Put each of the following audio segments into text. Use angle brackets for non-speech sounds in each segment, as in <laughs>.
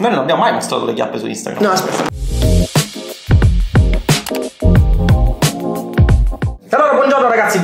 Noi non abbiamo mai mostrato le chiappe su Instagram. No, aspetta.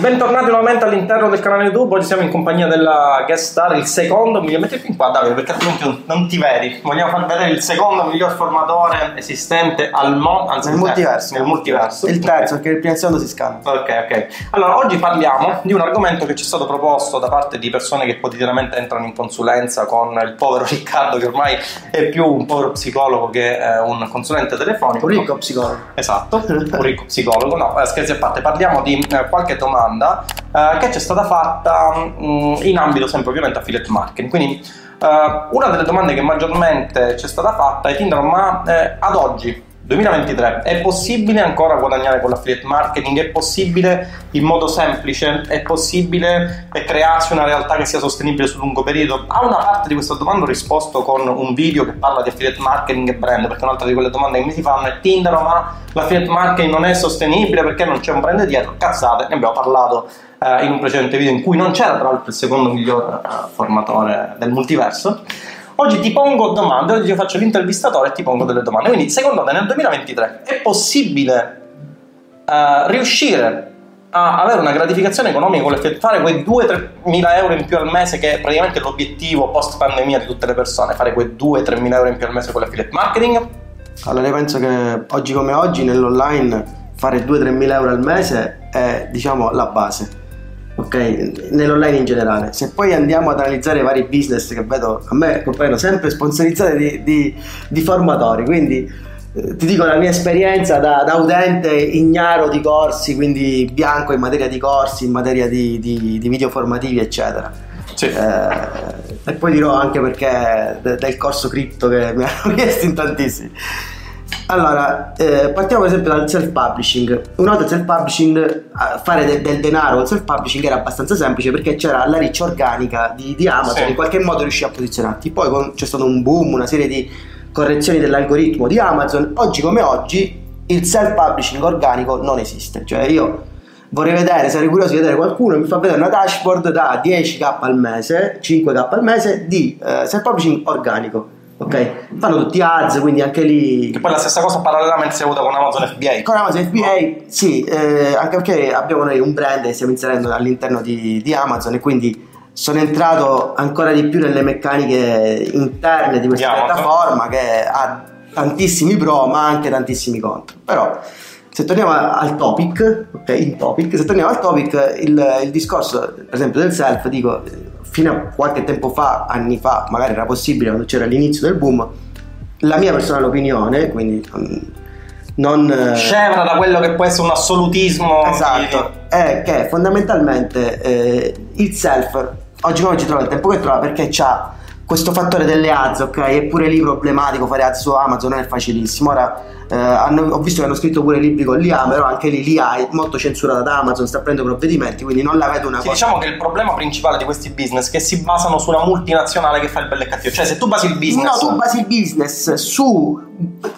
Bentornati nuovamente all'interno del canale YouTube. Oggi siamo in compagnia della guest star, il secondo miglior. Metti fin qua, Davide, perché altrimenti non ti vedi. Vogliamo far vedere il secondo miglior formatore esistente al mondo, anzi, Nel multiverso. Nel multiverso. Il terzo, perché il primo e il secondo si scambia. Ok, ok. Allora, oggi parliamo di un argomento che ci è stato proposto da parte di persone che quotidianamente entrano in consulenza con il povero <laughs> Riccardo, che ormai è più un povero psicologo che eh, un consulente telefonico. Un ricco psicologo. Esatto, un ricco psicologo. No, eh, scherzi a parte, parliamo di eh, qualche domanda eh, che ci è stata fatta mh, in ambito sempre ovviamente affiliate marketing. Quindi eh, una delle domande che maggiormente ci è stata fatta è Tinder, ma eh, ad oggi 2023 è possibile ancora guadagnare con l'affiliate marketing? È possibile in modo semplice? È possibile crearsi una realtà che sia sostenibile sul lungo periodo? A una parte di questa domanda ho risposto con un video che parla di affiliate marketing e brand, perché un'altra di quelle domande che mi si fanno è Tinder, ma l'affiliate marketing non è sostenibile perché non c'è un brand dietro? Cazzate, ne abbiamo parlato eh, in un precedente video in cui non c'era tra l'altro il secondo miglior eh, formatore del multiverso. Oggi ti pongo domande, oggi io faccio l'intervistatore e ti pongo delle domande. Quindi, secondo te, nel 2023 è possibile uh, riuscire a avere una gratificazione economica con fare quei 2-3 mila euro in più al mese, che è praticamente l'obiettivo post pandemia di tutte le persone, fare quei 2-3 mila euro in più al mese con l'affiliate marketing? Allora, io penso che oggi come oggi nell'online fare 2-3 mila euro al mese è diciamo la base ok? Nell'online in generale. Se poi andiamo ad analizzare i vari business che vedo, a me compaiono sempre sponsorizzati di, di, di formatori, quindi eh, ti dico la mia esperienza da, da, utente ignaro di corsi, quindi bianco in materia di corsi, in materia di, di, video formativi, eccetera. Sì. Eh, e poi dirò anche perché de, del corso cripto che mi hanno <laughs> chiesto in tantissimi. Allora, eh, partiamo per esempio dal self-publishing. Una volta il self-publishing, fare de- del denaro il self-publishing era abbastanza semplice perché c'era la riccia organica di, di Amazon, sì. in qualche modo riuscì a posizionarti. Poi con, c'è stato un boom, una serie di correzioni dell'algoritmo di Amazon. Oggi come oggi il self-publishing organico non esiste. Cioè io vorrei vedere, sarei curioso di vedere qualcuno mi fa vedere una dashboard da 10k al mese, 5k al mese di eh, self-publishing organico ok? Fanno tutti ads, quindi anche lì. Che poi la stessa cosa parallelamente si è avuta con Amazon FBA. Con Amazon FBA, sì, eh, anche perché abbiamo noi un brand che stiamo inserendo all'interno di, di, Amazon e quindi sono entrato ancora di più nelle meccaniche interne di questa piattaforma che ha tantissimi pro ma anche tantissimi contro. Però se torniamo al topic, ok, topic, se torniamo al topic, il, il discorso per esempio del self, dico fino a qualche tempo fa, anni fa, magari era possibile quando c'era l'inizio del boom, la mia personale opinione, quindi non... Scevra da quello che può essere un assolutismo. Esatto, di... è che fondamentalmente eh, il self, oggi come ci trova il tempo che trova perché c'ha questo fattore delle ads, ok? Eppure lì problematico fare ads su Amazon, non è facilissimo. Ora eh, hanno, ho visto che hanno scritto pure libri con l'IA, però anche lì l'IA è molto censurata da Amazon, sta prendendo provvedimenti, quindi non la vedo una sì, cosa. Diciamo che il problema principale di questi business è che si basano su una multinazionale che fa il bello e cattivo. Cioè, se tu basi il business. No, tu basi il business su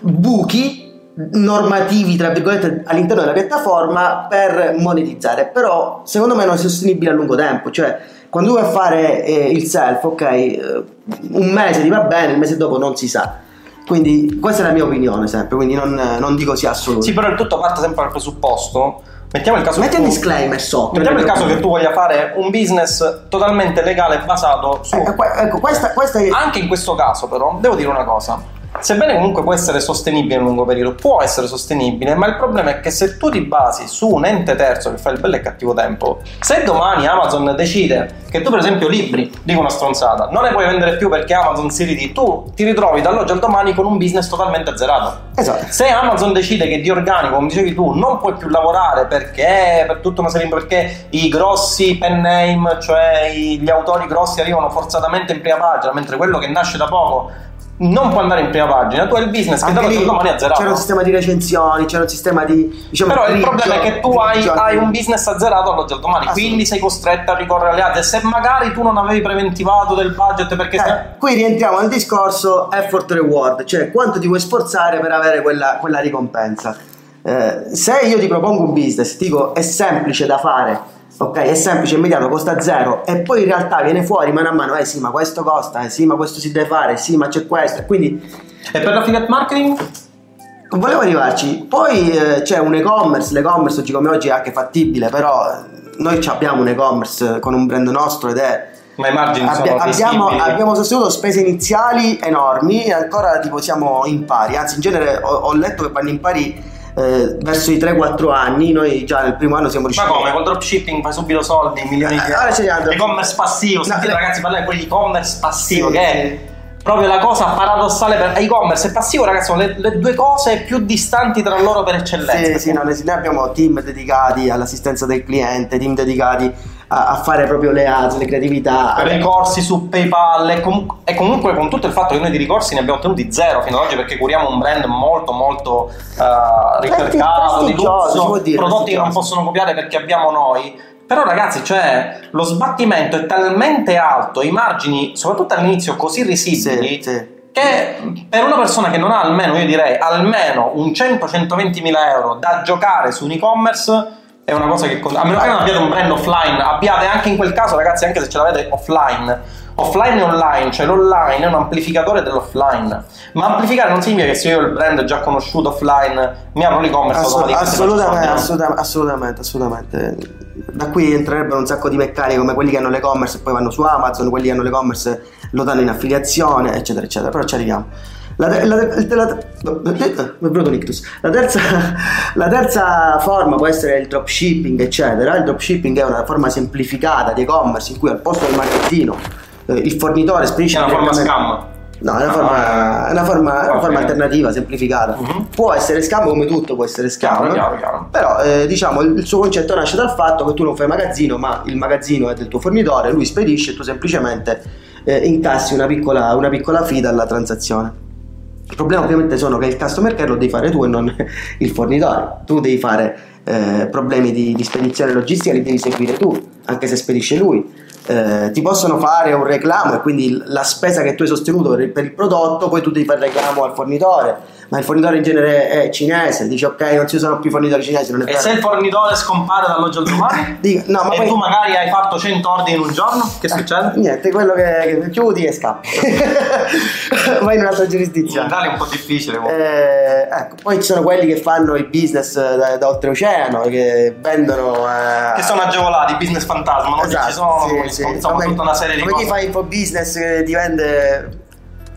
buchi normativi tra virgolette all'interno della piattaforma per monetizzare però secondo me non è sostenibile a lungo tempo cioè quando tu a fare eh, il self ok eh, un mese ti va bene il mese dopo non si sa quindi questa è la mia opinione sempre, quindi non, non dico sia assoluto. Sì, però il tutto parte sempre dal presupposto. Mettiamo il caso Metti un disclaimer sotto. Mettiamo il caso che tu voglia fare un business totalmente legale basato su. Ecco, ecco questa, questa è... Anche in questo caso, però, devo dire una cosa sebbene comunque può essere sostenibile in lungo periodo, può essere sostenibile, ma il problema è che se tu ti basi su un ente terzo che fa il bello e cattivo tempo, se domani Amazon decide che tu per esempio libri, dico una stronzata, non ne puoi vendere più perché Amazon si ridi, tu ti ritrovi dall'oggi al domani con un business totalmente azzerato. Esatto. Se Amazon decide che di organico, come dicevi tu, non puoi più lavorare perché per tutta una serie perché i grossi pen name, cioè gli autori grossi arrivano forzatamente in prima pagina, mentre quello che nasce da poco non può andare in prima pagina, tu hai il business che da domani azzerato. C'era un sistema di recensioni, c'era un sistema di. Diciamo, Però il problema è che tu hai, hai, un business azzerato all'oggi al domani, quindi sei costretto a ricorrere alle altre. Se magari tu non avevi preventivato del budget perché. Eh, sei... Qui rientriamo nel discorso effort reward, cioè quanto ti vuoi sforzare per avere quella, quella ricompensa. Eh, se io ti propongo un business, dico è semplice da fare Ok, è semplice, immediato, costa zero e poi in realtà viene fuori mano a mano, eh sì, ma questo costa, eh sì, ma questo si deve fare, sì, ma c'è questo. Quindi E per l'affiliate marketing? volevo arrivarci. Poi eh, c'è un e-commerce, l'e-commerce oggi come oggi è anche fattibile, però noi abbiamo un e-commerce con un brand nostro ed è Ma i margini Abbia- sono abbiamo, abbiamo sostenuto spese iniziali enormi e ancora tipo siamo in pari, anzi in genere ho, ho letto che vanno in pari eh, verso i 3-4 anni, noi già nel primo anno siamo Ma riusciti come? Col dropshipping fai subito soldi, milioni di Eh, ora ci arriviamo. E-commerce passivo, No, sentite le- ragazzi parlare di quell'e-commerce passivo Sì, che è proprio la cosa paradossale per e-commerce e passivo ragazzi sono le, le due cose più distanti tra loro per eccellenza. Sì, sì, no, noi abbiamo team dedicati all'assistenza del cliente, team dedicati a, a fare proprio le ads, le creatività. Per ricorsi su PayPal e, comu- e comunque con tutto il fatto che noi di ricorsi ne abbiamo ottenuti zero fino ad oggi perché curiamo un brand molto molto eh, ricercato, di lusso, dire, prodotti che non possono copiare perché abbiamo noi. Però ragazzi, cioè, lo sbattimento è talmente alto, i margini, soprattutto all'inizio, così risibili, Sì, sì. che per una persona che non ha almeno, io direi, almeno un 100-120 mila euro da giocare su un e-commerce è una cosa che... A meno che non abbiate un brand offline, abbiate anche in quel caso, ragazzi, anche se ce l'avete offline, offline e online, cioè l'online è un amplificatore dell'offline. Ma amplificare non significa che se io ho il brand già conosciuto offline, mi apro l'e-commerce faccio assolutamente, assolutamente, assolutamente, assolutamente. Da qui entrerebbero un sacco di meccaniche come quelli che hanno l'e-commerce e poi vanno su Amazon, quelli che hanno l'e-commerce lo danno in affiliazione, eccetera, eccetera. Però ci arriviamo. La, te- la, te- la, te- è. La terza, la terza forma può essere il dropshipping, eccetera. Il dropshipping è una forma semplificata di e-commerce in cui al posto del magazzino eh, il fornitore spedisce C'è una forma scam. No, è una Ah, forma, è una forma, è una forma alternativa, semplificata. Mhm. Può essere scam come tutto, può essere scam. Chiaro, chiaro, chiaro. Però eh, diciamo il il suo concetto nasce dal fatto che tu non fai magazzino, ma il magazzino è del tuo fornitore, lui spedisce e tu semplicemente eh, incassi una piccola, una piccola fee dalla transazione. Il problema ovviamente sono che il customer care lo devi fare tu e non <laughs> il fornitore. Tu devi fare eh, problemi di, di spedizione logistica, li devi seguire tu, anche se spedisce lui. Eh, ti possono fare un reclamo e quindi la spesa che tu hai sostenuto per il, per il prodotto, poi tu devi fare reclamo al fornitore. Ma il fornitore in genere è cinese, dice ok, non ci usano più fornitori cinesi, non è E vero. se il fornitore scompare dall'oggi al domani? <laughs> Dico, no, ma e poi- tu magari hai fatto 100 ordini in un giorno? Che succede? Niente, quello che, che chiudi e scappi. <laughs> Vai in un'altra In giurisdizione. Italia è un po' difficile. Eh, ecco, poi ci sono quelli che fanno il business da, da oltreoceano, che vendono. eh, Che sono agevolati, business fantasma, non esatto, ci sono, sì, sì. insomma, Come- tutta una serie di come cose. chi fa infobusiness che ti vende.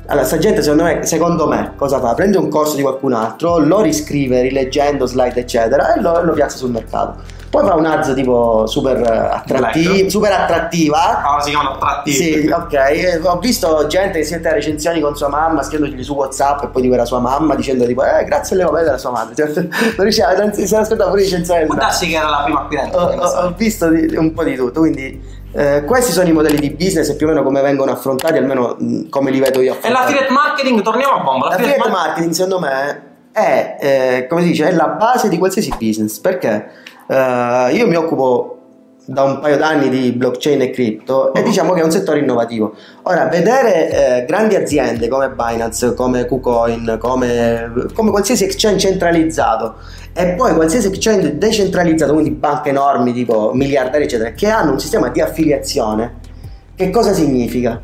Allora, sta gente secondo me, secondo me, cosa fa? Prende un corso di qualcun altro, lo riscrive rileggendo slide, eccetera, e lo, lo piazza sul mercato. Poi fa un ads tipo super attrattiva, Black. super attrattiva. Ah, si chiamano attrattivi. Sì, ok. Eh, Ho visto gente che si mette a recensioni con sua mamma, scrivendogli su WhatsApp e poi di quella sua mamma dicendo tipo, eh, grazie alle opere della sua madre. Cioè, <laughs> non riusciva, si era aspettato pure recensioni. Può darsi che era la prima acquirente. Ho, ho- ho visto di- un po' di tutto, quindi eh, questi sono i modelli di business e più o meno come vengono affrontati, almeno mh, come li vedo io E affrontati. l'affiliate marketing, torniamo a bomba. L'affiliate mar- marketing secondo me è, eh, come si dice, è la base di qualsiasi business perché eh, io mi occupo da un paio d'anni di blockchain e cripto e Mhm. diciamo che è un settore innovativo. Ora, vedere eh, grandi aziende come Binance, come KuCoin, come, come qualsiasi exchange centralizzato e poi qualsiasi exchange decentralizzato, quindi banche enormi tipo miliardari eccetera, che hanno un sistema di affiliazione, che cosa significa?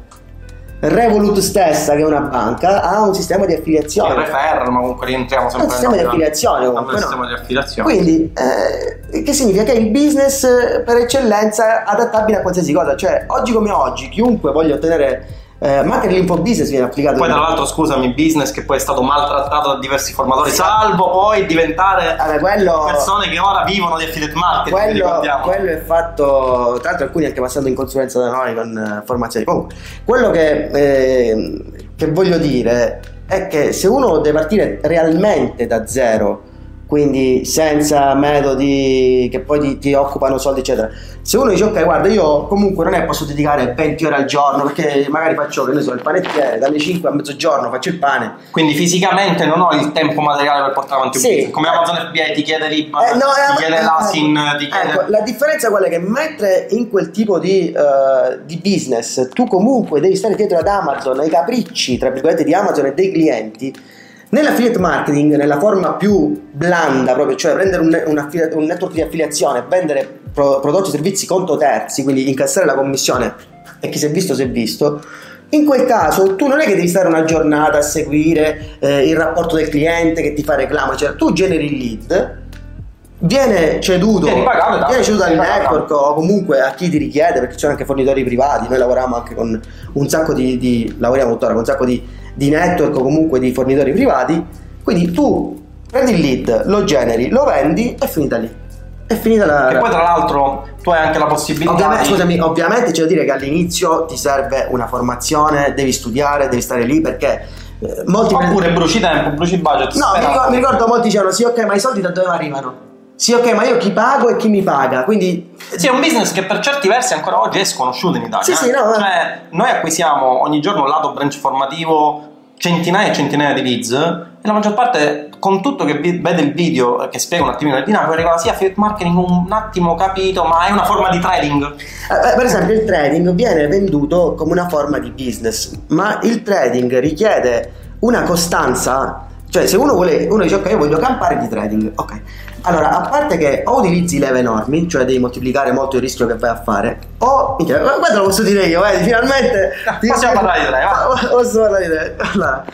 Revolut stessa, che è una banca, ha un sistema di affiliazione. referral, ma comunque rientriamo È sempre un sistema di affiliazione comunque, no? sistema di affiliazione. Quindi, eh, che significa che il business eh, per eccellenza è adattabile a qualsiasi cosa. Cioè, oggi come oggi, chiunque voglia ottenere, eh, ma anche l'infobusiness viene applicato. Poi tra l'altro scusami, business che poi è stato maltrattato da diversi formatori, Sì. salvo poi diventare Vabbè, quello, persone che ora vivono di affiliate marketing, quello, quello è fatto, tra l'altro alcuni anche passando in consulenza da noi con eh, formazioni. Comunque, quello che, eh, che voglio dire è che se uno deve partire realmente da zero, quindi senza metodi che poi ti, ti occupano soldi, eccetera. Se uno dice ok, guarda, io comunque non è posso dedicare 20 ore al giorno perché magari faccio, che ne so, il panettiere dalle 5 a mezzogiorno faccio il pane. Quindi fisicamente non ho il tempo materiale per portare avanti un Sì. business. Come Amazon FBA ti chiede l'IBAN, Eh, no, eh, ti chiede eh, l'ASIN, ecco, ti chiede... ecco, la differenza qual è che mentre in quel tipo di, eh, di business tu comunque devi stare dietro ad Amazon, ai capricci tra virgolette di Amazon e dei clienti, Nell'affiliate marketing, nella forma più blanda, proprio, cioè prendere un, un, affili- un network di affiliazione, vendere pro- prodotti e servizi conto terzi, quindi incassare la commissione e chi si è visto si è visto, in quel caso tu non è che devi stare una giornata a seguire eh, il rapporto del cliente che ti fa reclamo, cioè tu generi il lead, viene ceduto, pagato, viene ceduto al network o comunque a chi ti richiede, perché ci sono anche fornitori privati, noi lavoriamo anche con un sacco di, di- lavoriamo tuttora con un sacco di, di network o comunque di fornitori privati, quindi tu prendi il lead, lo generi, lo vendi e finita lì. È finita la... E poi tra l'altro tu hai anche la possibilità Ovviamente, di... scusami, ovviamente c'è da dire che all'inizio ti serve una formazione, devi studiare, devi stare lì perché eh, molti... Oppure bruci tempo, bruci budget. No, mi ricordo, mi ricordo molti dicevano sì ok ma i soldi da dove arrivano? Sì ok ma io chi pago e chi mi paga? Quindi... Sì, è un business che per certi versi ancora oggi è sconosciuto in Italia. Sì, eh. sì, no, no. Cioè, noi acquisiamo ogni giorno un lato branch formativo centinaia e centinaia di leads e la maggior parte, con tutto che vede il video che spiega un attimino le dinamiche, arriva sì, affiliate marketing un attimo capito, ma è una forma di trading. Eh, per esempio il trading viene venduto come una forma di business, ma il trading richiede una costanza, cioè se uno vuole, uno dice ok io voglio campare di trading, ok. Allora, a parte che o utilizzi leve enormi, cioè devi moltiplicare molto il rischio che vai a fare, o, minchia, guarda lo posso dire io, vedi, finalmente... Possiamo parlare di. Ah, <laughs> Posso parlare di te, allora...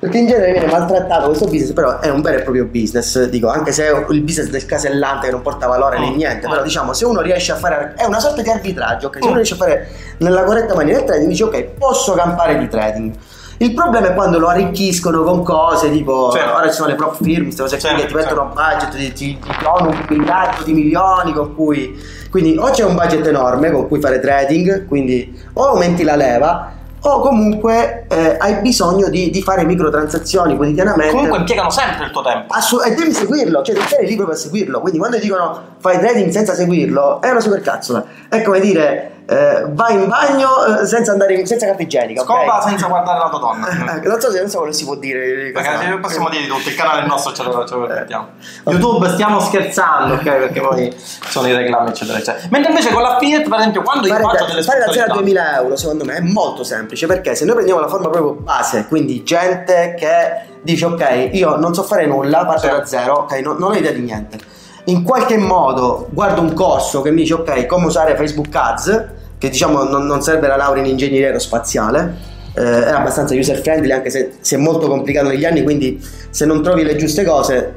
Perché in genere viene maltrattato questo business, però è un vero e proprio business, dico, anche se è il business del casellante che non porta valore né Mm. niente, Mm. però diciamo se uno riesce a fare, è una sorta di arbitraggio, ok? Se Mm. uno riesce a fare nella corretta maniera il trading, dice ok, posso campare di trading. Il problema è quando lo arricchiscono con cose tipo Certo. ora ci sono le prop firm, queste cose qui Certo, che ti mettono un budget, ti, ti danno un miliardo di milioni con cui quindi o c'è un budget enorme con cui fare trading, quindi o aumenti la leva o comunque eh, hai bisogno di, di fare microtransazioni quotidianamente. Comunque impiegano sempre il tuo tempo. Assu- e devi seguirlo, cioè devi stare proprio a seguirlo. Quindi quando dicono fai trading senza seguirlo, è una supercazzola. È come dire eh, vai in bagno eh, senza andare in, senza carta igienica. Scopa senza guardare la tua donna. <laughs> Eh, non so se non so quello si può dire. Perché possiamo dire di tutto, il canale è nostro, ce lo, ce lo permettiamo. YouTube stiamo scherzando, ok? Perché poi sono i reclami, eccetera, eccetera. Mentre invece con l'affiliate, per esempio, quando io Fare, faccio da, delle fare da 0 a sponsorizzazioni- 2000 euro secondo me è molto semplice perché se noi prendiamo la forma proprio base, quindi gente che dice ok, io non so fare nulla, parto Sì. da zero, ok, non, non ho idea di niente. In qualche modo guardo un corso che mi dice ok, come usare Facebook Ads, che diciamo non, non serve la laurea in ingegneria aerospaziale, eh, è abbastanza user friendly anche se, se è molto complicato negli anni, quindi se non trovi le giuste cose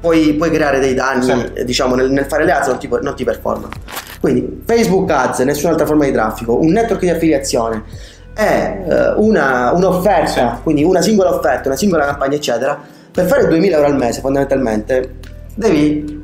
puoi, puoi creare dei danni Sì. diciamo nel, nel fare le ads non ti, non ti performano. Quindi Facebook Ads, nessun'altra forma di traffico, un network di affiliazione è eh, una, un'offerta, Sì. quindi una singola offerta, una singola campagna, eccetera. Per fare 2000 euro al mese, fondamentalmente, devi,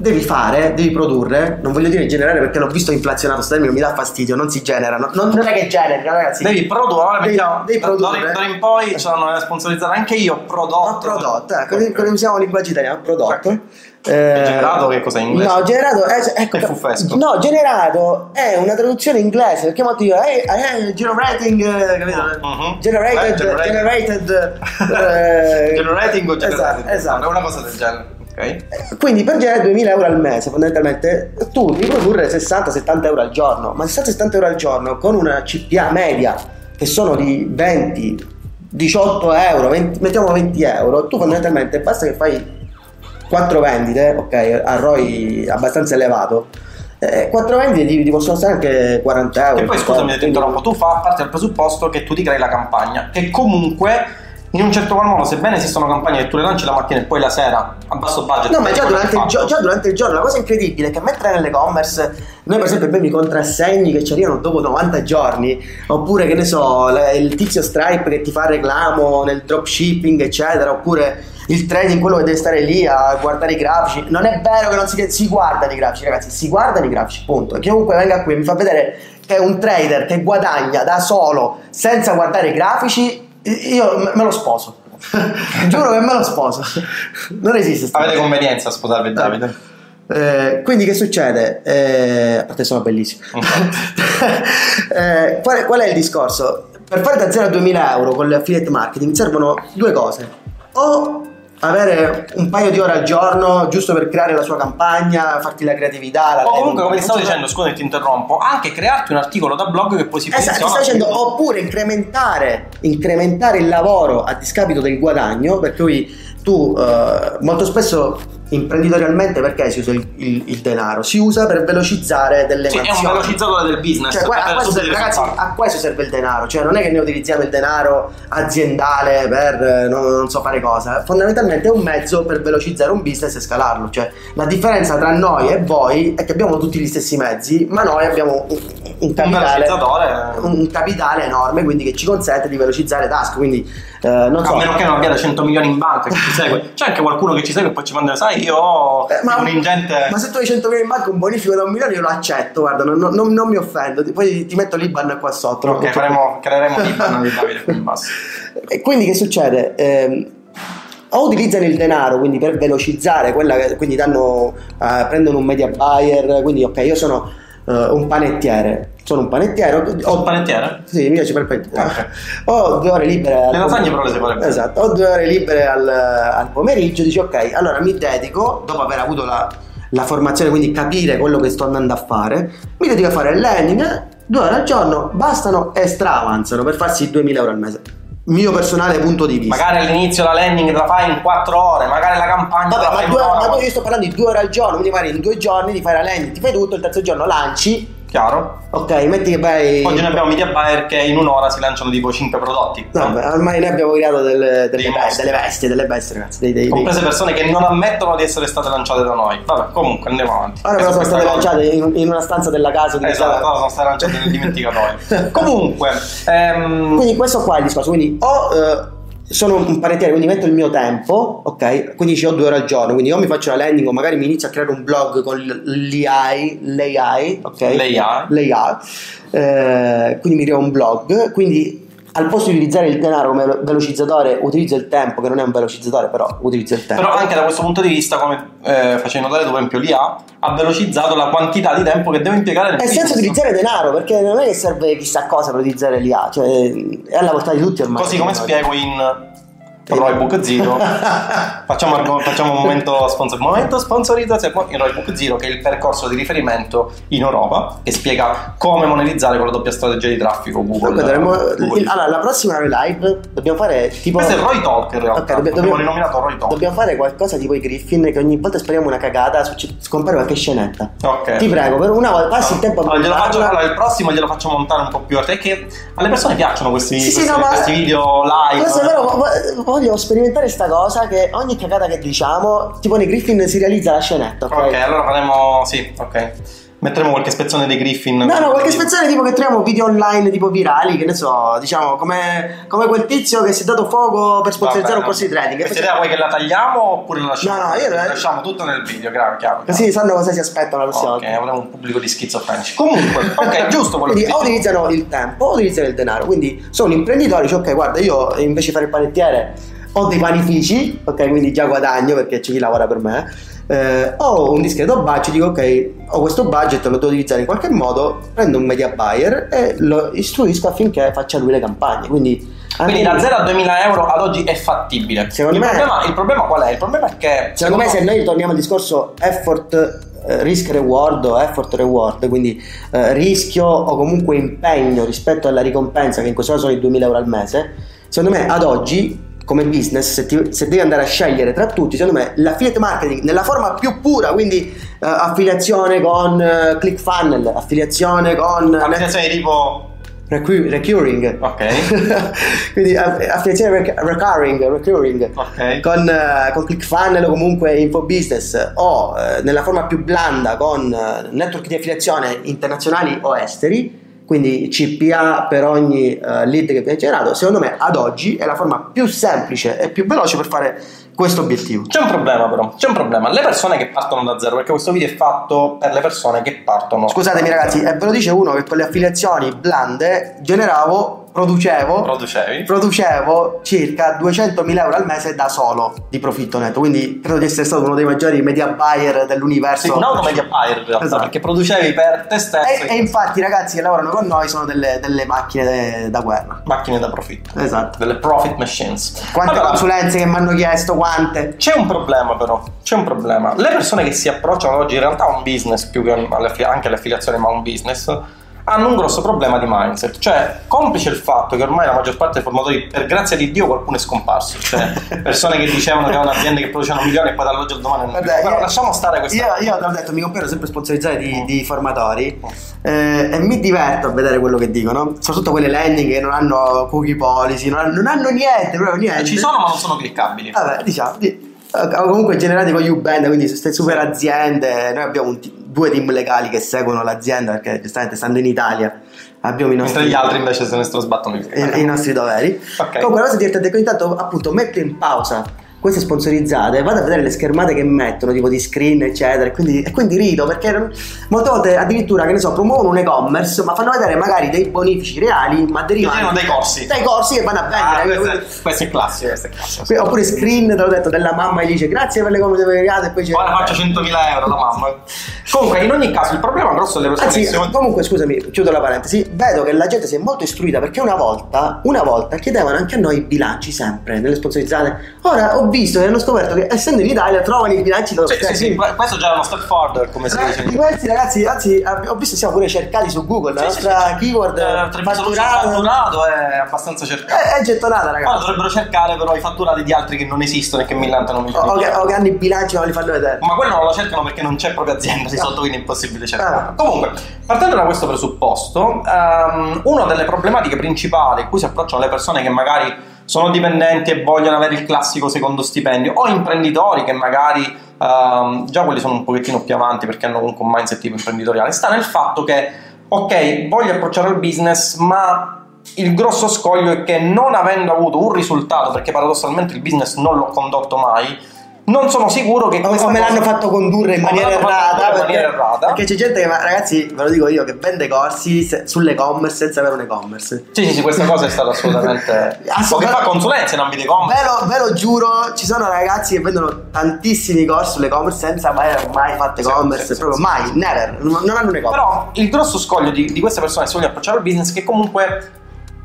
devi fare, devi produrre. Non voglio dire generare perché l'ho visto inflazionato, sto termine mi dà fastidio, non si genera. non- non, è che generi, ragazzi. Devi produrre, Devi- mettiamo, devi da- produrre. d'ora in poi ce l'hanno sponsorizzare anche io, Ho prodotto. prodotto, ecco, okay. usiamo linguaggio italiano, prodotto. Ok. Eh, generato che cos'è in inglese? No, generato è, ecco, È fuffesco. No, generato è una traduzione inglese perché molti dicono eh, eh, generating, eh, capito? Mhm. Generated, <laughs> Eh, generated. generated, eh, Generating o generated? Esatto, esatto. È una cosa del genere. Ok. Quindi per generare 2000 euro al mese, fondamentalmente, tu devi produrre 60-70 euro al giorno, ma 60-70 euro al giorno con una CPA media che sono di 20, 18 euro, 20 mettiamo 20 euro, tu fondamentalmente basta che fai 4 vendite, ok, a ROI abbastanza elevato, eh, 4 vendite ti, ti possono stare anche 40 euro. E poi scusami, ti interrompo, tu fa parte del presupposto che tu ti crei la campagna, che comunque in un certo qual modo, sebbene esistono campagne che tu le lanci la mattina e poi la sera a basso budget. No, ma già durante, gio- già durante il giorno la cosa incredibile è che mentre nell'e-commerce noi per esempio abbiamo i contrassegni che ci arrivano dopo 90 giorni oppure che ne so il tizio Stripe che ti fa reclamo nel dropshipping eccetera oppure il trading quello che deve stare lì a guardare i grafici non è vero che non si, si guardano i grafici ragazzi si guardano i grafici punto e chiunque venga qui e mi fa vedere che è un trader che guadagna da solo senza guardare i grafici io me- lo sposo <laughs> giuro che me lo sposo non esiste Avete cosa. convenienza a sposarvi Davide? Eh, quindi che succede? Eh, a parte sono bellissimi. <laughs> <laughs> Eh, qual, è, qual è il discorso? Per fare da 0 a 2000 euro con l'affiliate marketing servono due cose. O avere un paio di ore al giorno giusto per creare la sua campagna, farti la creatività. La o comunque, come ti stavo dicendo, scusa ti interrompo, anche crearti un articolo da blog che poi si esatto, posizionare. Esatto, dicendo, oppure incrementare, incrementare il lavoro a discapito del guadagno, per cui tu eh, molto spesso imprenditorialmente perché si usa il, il, il, denaro? Si usa per velocizzare delle sì, mansioni. è un velocizzatore del business. Cioè, a, questo serve, ragazzi, a, questo serve, il denaro, cioè non è che noi utilizziamo il denaro aziendale per eh, non, non, so fare cosa, fondamentalmente è un mezzo per velocizzare un business e scalarlo. Cioè, la differenza tra noi e voi è che abbiamo tutti gli stessi mezzi, ma noi abbiamo un, un capitale, un, un capitale enorme, quindi che ci consente di velocizzare task. Quindi eh, non so. A meno che non abbia 100 milioni in banca che ci segue. <laughs> C'è anche qualcuno che ci segue e poi ci manda, sai, io ho eh, ma, un ingente. Ma se tu hai 100 milioni in banca, un bonifico da un milione, io lo accetto. Guarda, non, non, non mi offendo. Poi ti metto l'Iban qua sotto. Ok, faremo, creeremo l'Iban di Davide qui in basso. E quindi che succede? Eh, o utilizzano il denaro quindi per velocizzare quella che quindi danno uh, prendono un media buyer quindi ok io sono uh, un panettiere sono un panettiere. Ho un panettiere? Sì, mi piace per panettiere. Okay. Ho due ore libere. Le lasagne però le separe Esatto, ho due ore libere al, al, pomeriggio. Dici ok, allora mi dedico, dopo aver avuto la, la, formazione, quindi capire quello che sto andando a fare, mi dedico a fare il landing, due ore al giorno, bastano e stravanzano per farsi 2000 euro al mese mio personale punto di vista. Magari all'inizio la landing la fai in 4 ore, magari la campagna Vabbè, la fai ma, due, ma io sto parlando di 2 ore al giorno, quindi magari in 2 giorni ti fai la landing, ti fai tutto, il terzo giorno lanci Chiaro? Ok, metti che vai. Oggi ne abbiamo media buyer che in un'ora si lanciano tipo 5 prodotti. No? Beh, ormai ne abbiamo creato delle, delle, be- delle, bestie, delle bestie, ragazzi. Dei, dei, Comprese persone che non ammettono di essere state lanciate da noi. Vabbè, comunque andiamo avanti. Ora però sono state cosa... lanciate in, in, una stanza della casa. Di esatto, no, sono state lanciate nel dimenticatoio. <laughs> comunque. Ehm... Quindi questo qua è il discorso. Quindi o. Uh, sono un panettiere, quindi metto il mio tempo, ok? Quindi ci ho due ore al giorno, quindi o mi faccio la landing o magari mi inizio a creare un blog con l'AI, l'AI, ok? L'AI. L'AI. Eh, quindi mi creo un blog, quindi al posto di utilizzare il denaro come velocizzatore utilizzo il tempo che non è un velocizzatore però utilizzo il tempo. Però anche da questo punto di vista come eh, facevo notare ad esempio l'IA ha velocizzato la quantità di tempo che devo impiegare nel è senza utilizzare denaro perché non è che serve chissà cosa per utilizzare l'IA cioè è alla portata di tutti ormai. Così come spiego in Roybook Zero. <laughs> Facciamo, facciamo, un momento, sponsor, momento sponsorizzazione in Roybook Zero che è il percorso di riferimento in Europa che spiega come monetizzare con la doppia strategia di traffico Google, dovremmo, Google. allora la prossima live dobbiamo fare tipo questo è Roy Talk in realtà okay, dobbiamo, dobbiamo, rinominato Roy Talk. dobbiamo fare qualcosa tipo i Griffin che ogni volta speriamo una cagata scompare qualche scenetta. Ok. Ti prego per una volta passi il tempo a allora, faccio, allora il prossimo glielo faccio montare un po' più perché alle persone piacciono questi, sì, questi, sì, no, questi video live questo è vero voglio sperimentare sta cosa che ogni cagata che diciamo, tipo nei Griffin si realizza la scenetta. Ok, okay allora faremo. Sì, ok. Metteremo qualche spezzone dei Griffin. No, no, qualche spezzone tipo che troviamo video online tipo virali, che ne so, diciamo, come, come quel tizio che si è dato fuoco per sponsorizzare un corso di trading. Questa idea vuoi che la tagliamo oppure la lasciamo? No, no, io la lasciamo tutto nel video, chiaro, chiaro. Così sanno cosa si aspettano la prossima Ok, avremo un pubblico di schizofrenici. Comunque, <laughs> ok, giusto quello Quindi o utilizzano il tempo o utilizzano il denaro. Quindi sono imprenditori, cioè, ok, guarda, io invece di fare il panettiere ho dei panifici, ok, quindi già guadagno perché c'è chi lavora per me. Eh, ho un discreto budget, dico ok, ho questo budget, lo devo utilizzare in qualche modo, prendo un media buyer e lo istruisco affinché faccia lui le campagne. Quindi, quindi da 0 a 2000 euro ad oggi è fattibile. Secondo il, me, problema, il problema qual è? Il problema è che... Secondo me se noi torniamo al discorso effort eh, risk reward o effort reward, quindi eh, rischio o comunque impegno rispetto alla ricompensa che in questo caso sono i 2000 euro al mese, secondo me ad oggi come business, se, ti, se, devi andare a scegliere tra tutti, secondo me l'affiliate marketing nella forma più pura, quindi uh, affiliazione con uh, ClickFunnels, affiliazione con... Affiliazione tipo... recurring. Ok. <laughs> quindi affiliazione rec- recurring, recurring. Okay. Con, uh, con ClickFunnels o comunque Infobusiness o nella forma più blanda con network di affiliazione internazionali o esteri quindi CPA per ogni uh, lead che viene generato, secondo me ad oggi è la forma più semplice e più veloce per fare questo obiettivo. C'è un problema però, c'è un problema. Le persone che partono da zero, perché questo video è fatto per le persone che partono. Scusatemi ragazzi, e ve lo dice uno che con le affiliazioni blande generavo producevo, Producevi. producevo circa 200.000 euro al mese da solo di profitto netto. Quindi credo di essere stato uno dei maggiori media buyer dell'universo. Sì, un auto media buyer in realtà, Esatto. perché producevi per te stesso E, e infatti i ragazzi che lavorano con noi sono delle, delle macchine da guerra. macchine da profitto. Esatto. Delle profit machines. Quante Allora, consulenze che mi hanno chiesto, quante? C'è un problema però, c'è un problema. Le persone che si approcciano oggi in realtà a un business, più che anche alle affiliazioni, ma a un business, hanno un grosso problema di mindset. Cioè, complice il fatto che ormai la maggior parte dei formatori, per grazia di Dio, qualcuno è scomparso. Cioè, <laughs> persone che dicevano che erano aziende che producevano milioni e poi dall'oggi al domani non Vabbè, Però io- lasciamo stare questa Io, io te l'ho detto, mi compero sempre sponsorizzate di, di formatori eh, e mi diverto a vedere quello che dicono, soprattutto quelle landing che non hanno cookie policy, non hanno, non hanno niente, proprio niente. Ci sono ma non sono cliccabili. Vabbè, diciamo, di- eh, comunque generati con U-Band, quindi queste super aziende, noi abbiamo un ti- due team legali che seguono l'azienda perché giustamente stando in Italia abbiamo i Mentre nostri, gli altri invece se ne sbattono i, i nostri doveri. Ok. Comunque la cosa divertente è che ogni tanto appunto metto in pausa queste sponsorizzate, vado a vedere le schermate che mettono, tipo di screen, eccetera, e quindi, e quindi rido perché molte volte addirittura, che ne so, promuovono un e-commerce, ma fanno vedere magari dei bonifici reali, ma derivano dai corsi. dai corsi che vanno a Ah, vendere. questo, è, questo è classico, questo è classico. Qui- Oppure screen, te l'ho detto, della mamma che dice grazie per le comode pagate e poi c'è... Ora faccio 100.000 euro la mamma. <laughs> Comunque, in ogni caso, il problema grosso delle persone Anzi, si- comunque scusami, chiudo la parentesi, vedo che la gente si è molto istruita perché una volta, una volta chiedevano anche a noi i bilanci sempre, nelle sponsorizzate. Ora ho visto e hanno scoperto che essendo in Italia trovano i bilanci loro Sì, sì, sì, questo già è uno step forward, come si dice. di questi ragazzi, anzi, ho visto che siamo pure cercati su Google, la nostra keyword Eh, fatturato fatturato è abbastanza cercato. è, è gettonata ragazzi. dovrebbero cercare però i fatturati di altri che non esistono e che millantano O, o che, o che hanno i bilanci ma non li fanno vedere. Ma quello non lo cercano perché non c'è proprio azienda di No. sotto, quindi è impossibile cercare. Ah. Comunque, partendo da questo presupposto, ehm, una delle problematiche principali a cui si approcciano le persone che magari sono dipendenti e vogliono avere il classico secondo stipendio, o imprenditori che magari ehm, già quelli sono un pochettino più avanti perché hanno comunque un mindset tipo imprenditoriale, sta nel fatto che, ok, voglio approcciare il business, ma il grosso scoglio è che non avendo avuto un risultato, perché paradossalmente il business non l'ho condotto mai, non sono sicuro che O, o me l'hanno fatto condurre in maniera errata. in Perché, maniera errata. perché c'è gente che, ragazzi, ve lo dico io, che vende corsi se- sull'e-commerce senza avere un e-commerce. Sì, sì, sì, questa cosa è stata assolutamente. <laughs> o che fa consulenza in ambito e-commerce. Ve lo, ve lo giuro, ci sono ragazzi che vendono tantissimi corsi sull'e-commerce senza mai aver mai fatto e-commerce, sì, sì, proprio sì. mai, never, non, non hanno un e-commerce. Però il grosso scoglio di, di queste persone che si vogliono approcciare al business è che comunque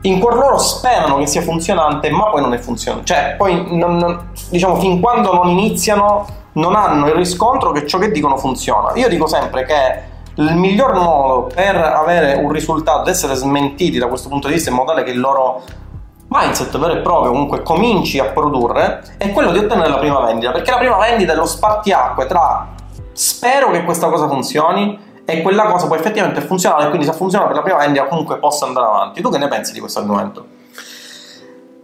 in cuor loro sperano che sia funzionante, ma poi non è funzionante. Cioè, poi non- non- diciamo fin quando non iniziano non hanno il riscontro che ciò che dicono funziona. Io dico sempre che il miglior modo per avere un risultato, essere smentiti da questo punto di vista in modo tale che il loro mindset vero e proprio comunque cominci a produrre è quello di ottenere la prima vendita perché la prima vendita è lo spartiacque tra spero che questa cosa funzioni e quella cosa poi effettivamente è funzionale e quindi se funziona per la prima vendita comunque possa andare avanti tu che ne pensi di questo argomento?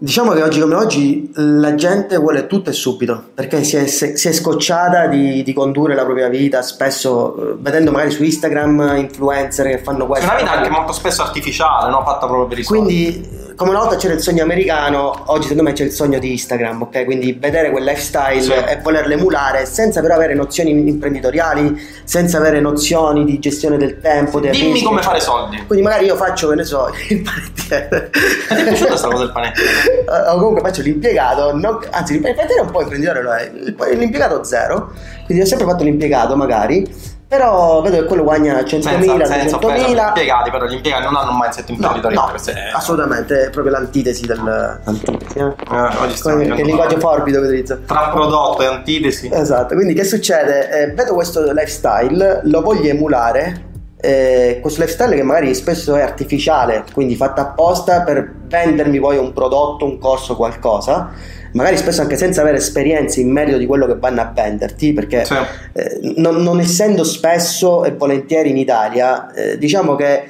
Diciamo che oggi come oggi la gente vuole tutto e subito perché si è, si è scocciata di, di condurre la propria vita, spesso eh, vedendo magari su Instagram influencer che fanno È questo. una vita anche molto spesso artificiale no? fatta proprio per i soldi. Quindi, come una volta c'era il sogno americano, oggi secondo me c'è il sogno di Instagram, ok? Quindi vedere quel lifestyle Sì. e volerlo emulare senza però avere nozioni imprenditoriali, senza avere nozioni di gestione del tempo. dei dimmi rischi. come fare soldi Quindi magari io faccio, che ne so, <laughs> il panettiere. ti è piaciuta questa cosa del panettiere? <laughs> o comunque faccio l'impiegato, non- anzi il panettiere è un po' imprenditore, lo è. L'impiegato zero, quindi ho sempre fatto l'impiegato magari, però vedo che quello guagna 100.000, senza, senza offesa per gli 200.000. impiegati però gli impiegati non hanno un mindset No, imprenditoriale no, questo è- assolutamente, è proprio l'antitesi del... L'antitesi, eh? Eh, Come- che linguaggio forbido che utilizzo. tra prodotto e antitesi Esatto, quindi che succede? Eh, vedo questo lifestyle, lo voglio emulare, eh, questo lifestyle che magari spesso è artificiale, quindi fatto apposta per vendermi poi un prodotto, un corso, qualcosa, magari spesso anche senza avere esperienze in merito di quello che vanno a venderti, perché Sì. eh, non, non essendo spesso e volentieri in Italia, eh, diciamo che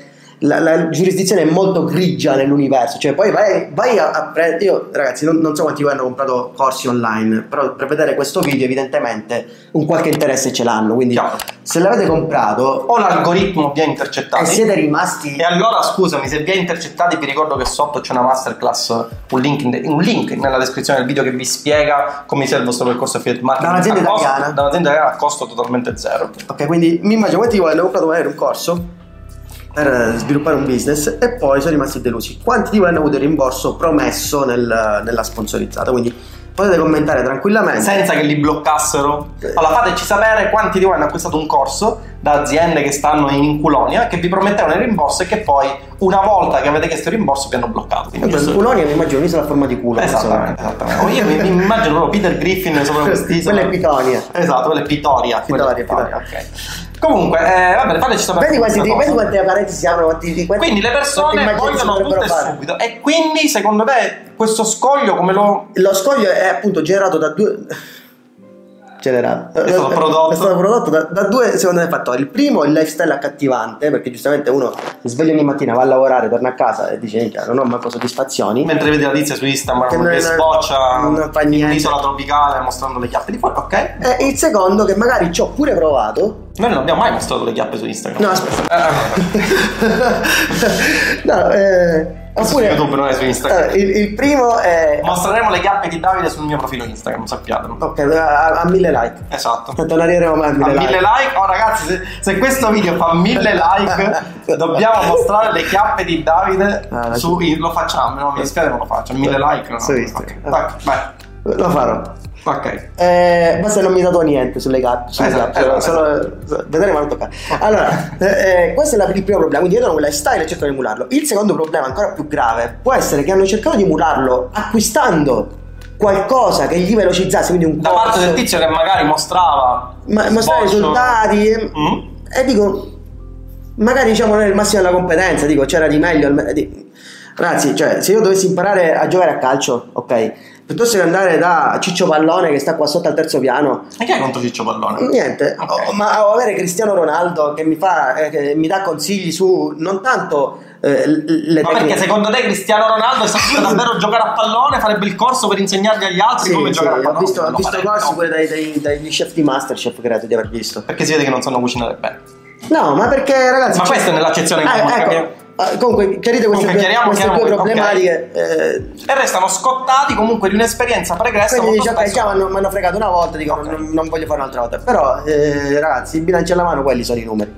la, la giurisdizione è molto grigia nell'universo, cioè poi vai, vai a, a prendere. Io, ragazzi, non, non so quanti voi hanno comprato corsi online, però per vedere questo video, evidentemente un qualche interesse ce l'hanno. Quindi, Chiaro. se l'avete comprato o l'algoritmo vi ha e intercettati siete rimasti. E allora scusami, se vi ha intercettati vi ricordo che sotto c'è una masterclass, un link, in- un link nella descrizione del video che vi spiega come sia il vostro percorso affiliate marketing. Da un'azienda a costo- italiana. Da un'azienda italiana a costo totalmente zero. Ok, quindi mi immagino quanti di voi hanno comprato magari un corso per sviluppare un business e poi sono rimasti delusi. Quanti di voi hanno avuto il rimborso promesso nel- nella sponsorizzata? Quindi potete commentare tranquillamente. senza che li bloccassero. Allora fateci sapere quanti di voi hanno acquistato un corso da aziende che stanno in Inculonia che vi promettevano il rimborso e che poi una volta che avete chiesto il rimborso vi hanno bloccato. Quindi Vabbè, giusto- Polonia mi immagino un'isola a forma di culo. Esattamente, esattamente. Io mi, mi immagino proprio Peter Griffin sopra <laughs> quest'isola. Quella è Pitonia. Esatto, quella è Pitoria. quella è Pitoria, ok. Comunque, eh, vabbè, fateci sapere. Vedi quanti, vedi quante parenti si aprono, quanti, quanti, Quindi le persone vogliono tutto e subito. E quindi, secondo te, questo scoglio come lo. Lo scoglio è appunto generato da due. Generato. È stato prodotto. È stato prodotto da, da due secondo me fattori. Il primo è il lifestyle accattivante, perché giustamente uno si sveglia ogni mattina, va a lavorare, torna a casa e dice "Minchia, non ho manco soddisfazioni. Mentre vedi la tizia su Instagram che, non- sboccia non fa in un'isola tropicale mostrando le chiappe di fuori, ok? E il secondo, che magari ci ho pure provato. Noi non abbiamo mai mostrato le chiappe su Instagram. No, aspetta. Eh, <laughs> no, eh, Su oppure YouTube, non è su Instagram. eh, il, il primo è. Mostreremo le chiappe di Davide sul mio profilo Instagram, sappiatelo. Ok, a, a mille like. Esatto. Tanto non arriveremo mai a A mille mille like. like, oh ragazzi, se, se questo video fa mille like, <laughs> dobbiamo mostrare le chiappe di Davide. Ah, su, lo facciamo, no? Mi dispiace, non lo faccio. Mille like, no? Su Instagram. Ok, vai, vai. Lo farò. Ok. Eh, basta non mi dato niente sulle gatte. Sulle Esatto, gatte, esatto, solo- vedremo quanto toccare. Allora, eh, eh, questo è la- il primo problema. Quindi io non lifestyle e cercano di emularlo. Il secondo problema, ancora più grave, può essere che hanno cercato di emularlo acquistando qualcosa che gli velocizzasse, quindi un Da corso, parte del tizio che magari mostrava. ma, mostrare i risultati. E, Mm? e dico, magari diciamo non è il massimo della competenza, dico c'era di meglio. di- Ragazzi, cioè, se io dovessi imparare a giocare a calcio, ok, piuttosto che andare da Ciccio Pallone che sta qua sotto al terzo piano, E chi è contro Ciccio Pallone? niente, Ok. o- ma o avere Cristiano Ronaldo che mi fa, eh, che mi dà consigli su non tanto eh, le Ma perché tecniche. secondo te Cristiano Ronaldo saprebbe davvero <laughs> giocare a pallone? Farebbe il corso per insegnargli agli altri Sì, come sì, giocare a ho pallone? visto, ho Non lo visto corsi pure dai, dai- dagli chef di Masterchef, credo di aver visto. Perché si vede che non sanno cucinare bene. No, ma perché ragazzi... Ma c'è- questa è nell'accezione economica ecco, eh, comunque chiarite queste, Comunque, due, queste due problematiche. eh, E restano scottati comunque di un'esperienza pregressa. quindi dice, ok, già mi hanno- fregato una volta, dico, Ok. non, non voglio fare un'altra volta. Però, eh, ragazzi, il bilancio alla mano, quelli sono i numeri.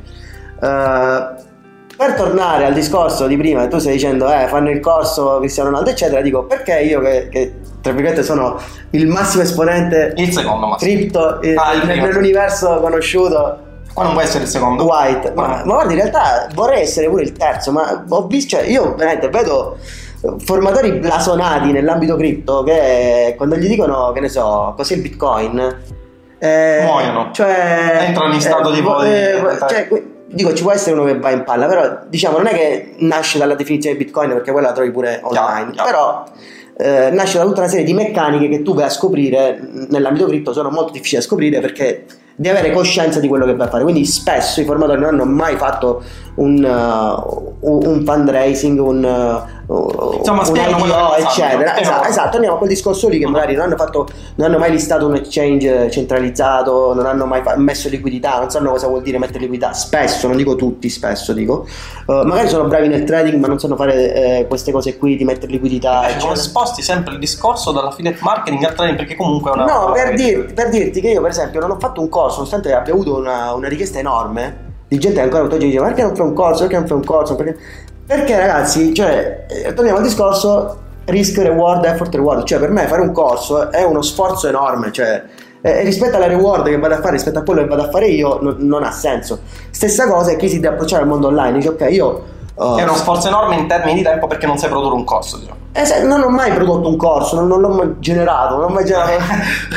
Eh, per tornare al discorso di prima, tu stai dicendo, eh, fanno il corso Cristiano Ronaldo, eccetera, dico, perché io che, che, tra virgolette sono il massimo esponente Il secondo, ma cripto eh, Ah, nell'universo conosciuto qua non può essere il secondo. White, ma, ma guarda, in realtà vorrei essere pure il terzo, ma ho visto, cioè, io veramente vedo formatori blasonati nell'ambito cripto che quando gli dicono, che ne so, cos'è il bitcoin, eh, Muoiono. Cioè, Entrano in stato eh, tipo vo- di- eh, cioè, dico, ci può essere uno che va in palla, però diciamo, non è che nasce dalla definizione di bitcoin, perché quella la trovi pure online, chiaro. però eh, nasce da tutta una serie di meccaniche che tu vai a scoprire nell'ambito cripto sono molto difficili da scoprire perché devi avere coscienza di quello che vai a fare. Quindi spesso i formatori non hanno mai fatto un, uh, un fundraising un, uh, Insomma, un sanno, eccetera esatto, esatto andiamo a quel discorso lì che magari non hanno fatto non hanno mai listato un exchange centralizzato non hanno mai fa- messo liquidità non sanno cosa vuol dire mettere liquidità spesso non dico tutti spesso dico Uh, magari sono bravi nel trading ma non sanno fare eh, queste cose qui di mettere liquidità Invece, eccetera. sposti sempre il discorso dall'affiliate marketing al trading perché comunque è una No, per, dir- per dirti che io, per esempio, non ho fatto un corso, nonostante abbia avuto una, una richiesta enorme di gente ancora oggi dice: Ma perché non fai un corso? Perché non fai un corso? Perché, perché ragazzi, cioè, eh, torniamo al discorso risk reward, effort reward. Cioè, per me fare un corso è uno sforzo enorme. Cioè, eh, rispetto alla reward che vado a fare, rispetto a quello che vado a fare io, non, non ha senso. Stessa cosa è chi si deve approcciare al mondo online. Dice, ok, io. uh, È uno sforzo enorme in termini di tempo perché non sai produrre un corso, diciamo. Eh, non ho mai prodotto un corso, non, non l'ho mai generato, non ho mai generato,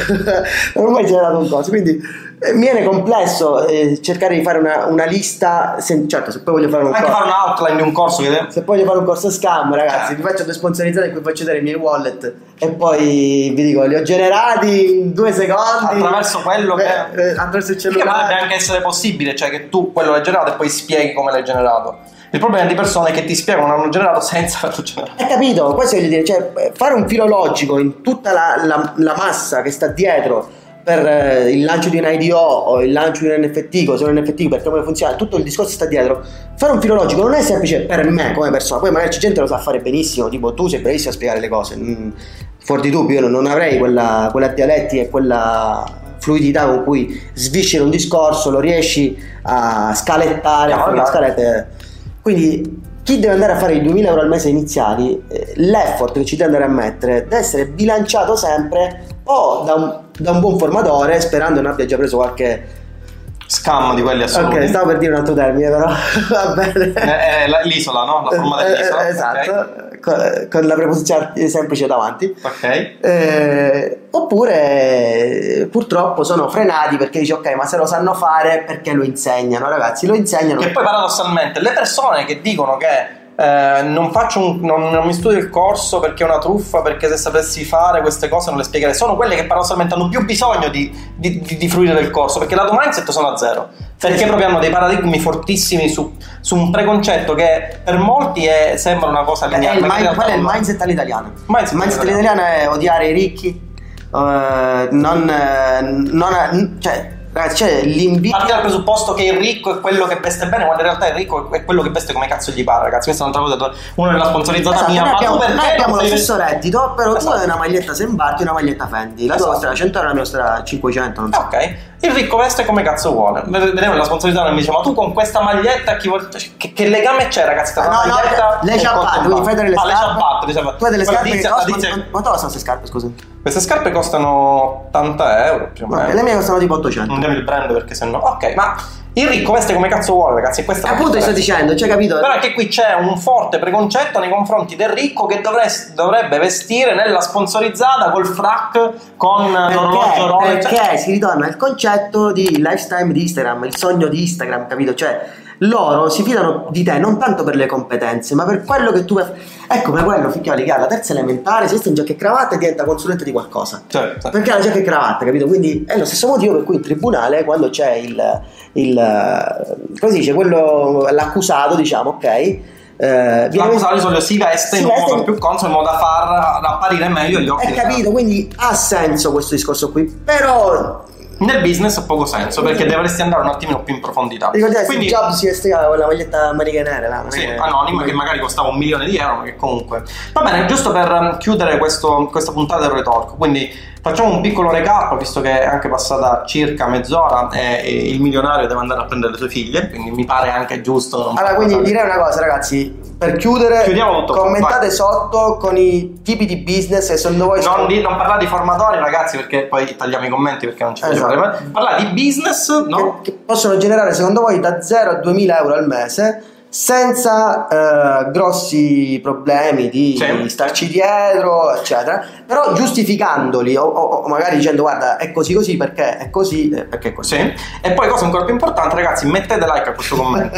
<laughs> non ho mai generato un corso, quindi eh, mi viene complesso eh, cercare di fare una, una lista, se- certo se poi voglio fare un Anche corso, fare un outline di un corso che se poi voglio fare un corso scam ragazzi, Certo. vi faccio due sponsorizzate in cui faccio vedere i miei wallet e poi vi dico li ho generati in due secondi Attraverso quello che- Eh, eh, attraverso il Che potrebbe cellulare anche essere possibile, cioè che tu quello l'hai generato e poi spieghi come l'hai generato. Il problema di persone è che ti spiegano come l'hanno generato senza <laughs> averlo generato. Hai capito? Questo voglio dire, cioè, eh, fare un filo logico in tutta la, la- la massa che sta dietro per eh, il lancio di un IDO o il lancio di un NFT, cos'è un NFT, per come funziona, tutto il discorso sta dietro. Fare un filo logico non è semplice per me come persona, poi magari c'è gente che lo sa fare benissimo, tipo tu sei bravissimo a spiegare le cose. Mm, fuori di dubbio, io non- avrei quella, quella dialettica e quella fluidità con cui svisceri un discorso, lo riesci a scalettare, a Chiaro, fare una chiaro. Quindi chi deve andare a fare i 2000 euro al mese iniziali, eh, l'effort che ci deve andare a mettere deve essere bilanciato sempre o da un, da un buon formatore, sperando non abbia già preso qualche scam di quelli assoluti. Ok, stavo per dire un altro termine, però <laughs> va bene. Eh, eh, l'isola, no? La forma dell'isola. esatto, ok. Con, la preposizione semplice davanti. Ok. Eh, oppure purtroppo sono frenati perché dici ok ma se lo sanno fare perché lo insegnano ragazzi lo insegnano Che poi paradossalmente le persone che dicono che eh, non, faccio un- non, non mi studio il corso perché è una truffa, perché se sapessi fare queste cose non le spiegherei, sono quelle che paradossalmente hanno più bisogno di, di, di- di fruire del corso, perché lato mindset sono a zero, perché sì. proprio hanno dei paradigmi fortissimi su, su un preconcetto che per molti è- sembra una cosa il lineare. quello è il mindset all'italiano Mindset il mindset all'italiano. all'italiano è odiare i ricchi eh, non, eh, non- cioè ragazzi c'è l'invidia Parte dal presupposto che il ricco è quello che veste bene, quando in realtà il ricco è quello che veste come cazzo gli pare, ragazzi. Questa è un'altra cosa. Uno nella sponsorizzata Esatto, mia, noi ma abbiamo, tu perché noi abbiamo lo sei- stesso reddito, però tu Esatto. hai una maglietta Sembarti e una maglietta Fendi. La tua Esatto. costerà 100 euro, la mia costerà 500, non so. Ok, il ricco veste come cazzo vuole. Vedevo la sponsorizzata mi dice: Ma tu con questa maglietta chi vuol- che, che legame c'è, ragazzi? Tra Ah, no, no, maglietta le ciabatte, quindi fai delle Ah, le scarpe. ciabatte, le ciabatte. Tu hai delle Quella scarpe la tizia- Ma quanto costano queste scarpe, scusa? Queste scarpe costano 80 euro più o No, meno. le mie costano tipo 800. Non diamo il brand perché sennò. Ok, ma il ricco veste come cazzo vuole, ragazzi. Questa è Appunto, sto dicendo, cioè, capito? Però anche qui c'è un forte preconcetto nei confronti del ricco che dovresti- dovrebbe vestire nella sponsorizzata col frac con l'orologio Rolex. Perché si ritorna al concetto di lifestyle di Instagram, il sogno di Instagram, capito? Cioè, loro si fidano di te non tanto per le competenze, ma per quello che tu vuoi. È come quello, figlioli, che alla terza elementare si veste in giacca e cravatta e diventa consulente di qualcosa. Cioè, sì. Perché ha la giacca e cravatta, capito? Quindi è lo stesso motivo per cui in tribunale, quando c'è il, il come si dice, quello, l'accusato, diciamo, ok? eh, L'accusato di solito si veste si in modo più consono in modo da far apparire meglio gli occhi. Hai capito? Quindi ha senso questo discorso qui, però Nel business ha poco senso perché dovresti andare un attimino più in profondità. Ricordate Quindi, Jobs si vestiva con la maglietta a maniche nere là, non è Sì, anonima che magari costava un milione di euro, ma che comunque. Va bene, giusto per um, chiudere questo- questa puntata del Retalk, quindi facciamo un piccolo recap, visto che è anche passata circa mezz'ora e, e il milionario deve andare a prendere le sue figlie, quindi mi pare anche giusto. Allora, quindi direi una cosa, ragazzi. Per chiudere, Chiudiamo tutto commentate vai. sotto con i tipi di business e secondo voi Non, di- non parlare di formatori, ragazzi, perché poi tagliamo i commenti perché non ci piace Esatto. parlare. Parlare di business, no? che, che possono generare secondo voi da 0 a 2000 euro al mese senza eh, grossi problemi di Sì. starci dietro, eccetera, però giustificandoli o, o- magari dicendo guarda è così così perché è così eh, perché è così. Sì. E poi, cosa ancora più importante, ragazzi, mettete like a questo <laughs> commento.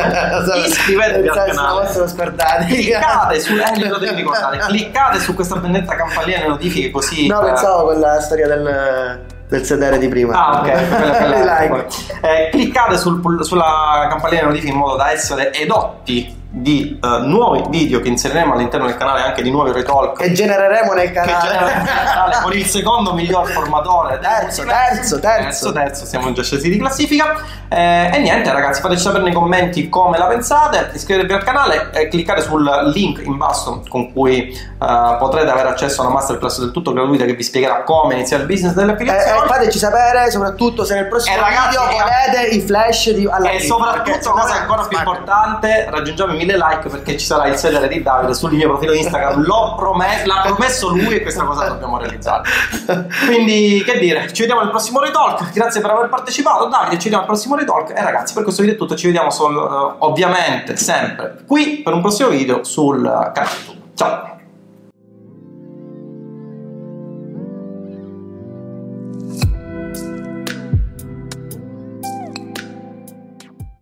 Iscrivetevi al canale. cliccate su eh, <laughs> ricordare, cliccate su questa benedetta campanellina delle notifiche così No, eh, pensavo quella storia del, del sedere di prima. Ah, ok. quella- quella- <laughs> cliccate sul sulla campanellina delle notifiche in modo da essere edotti di eh, nuovi video che inseriremo all'interno del canale, anche di nuovi retalk. Che genereremo nel canale. nel canale con il secondo miglior formatore Terzo, terzo, terzo. terzo, terzo, siamo già scesi di classifica. Eh, e niente, ragazzi, fateci sapere nei commenti come la pensate. Iscrivetevi al canale e cliccate sul link in basso con cui eh, potrete avere accesso a una masterclass del tutto gratuita che vi spiegherà come iniziare il business delle Eh, eh, fateci sapere, soprattutto se nel prossimo E ragazzi, video volete i flash di alla E soprattutto, cosa ancora più importante, raggiungiamo i mille like perché ci sarà il sedere di Davide sul mio profilo Instagram. L'ho promesso, l'ha promesso lui e questa cosa dobbiamo realizzare. Quindi, che dire, ci vediamo al prossimo Retalk. Grazie per aver partecipato, Davide. Ci vediamo al prossimo Retalk. E ragazzi, per questo video è tutto. Ci vediamo sol- eh, ovviamente sempre qui per un prossimo video sul canale YouTube. Ciao.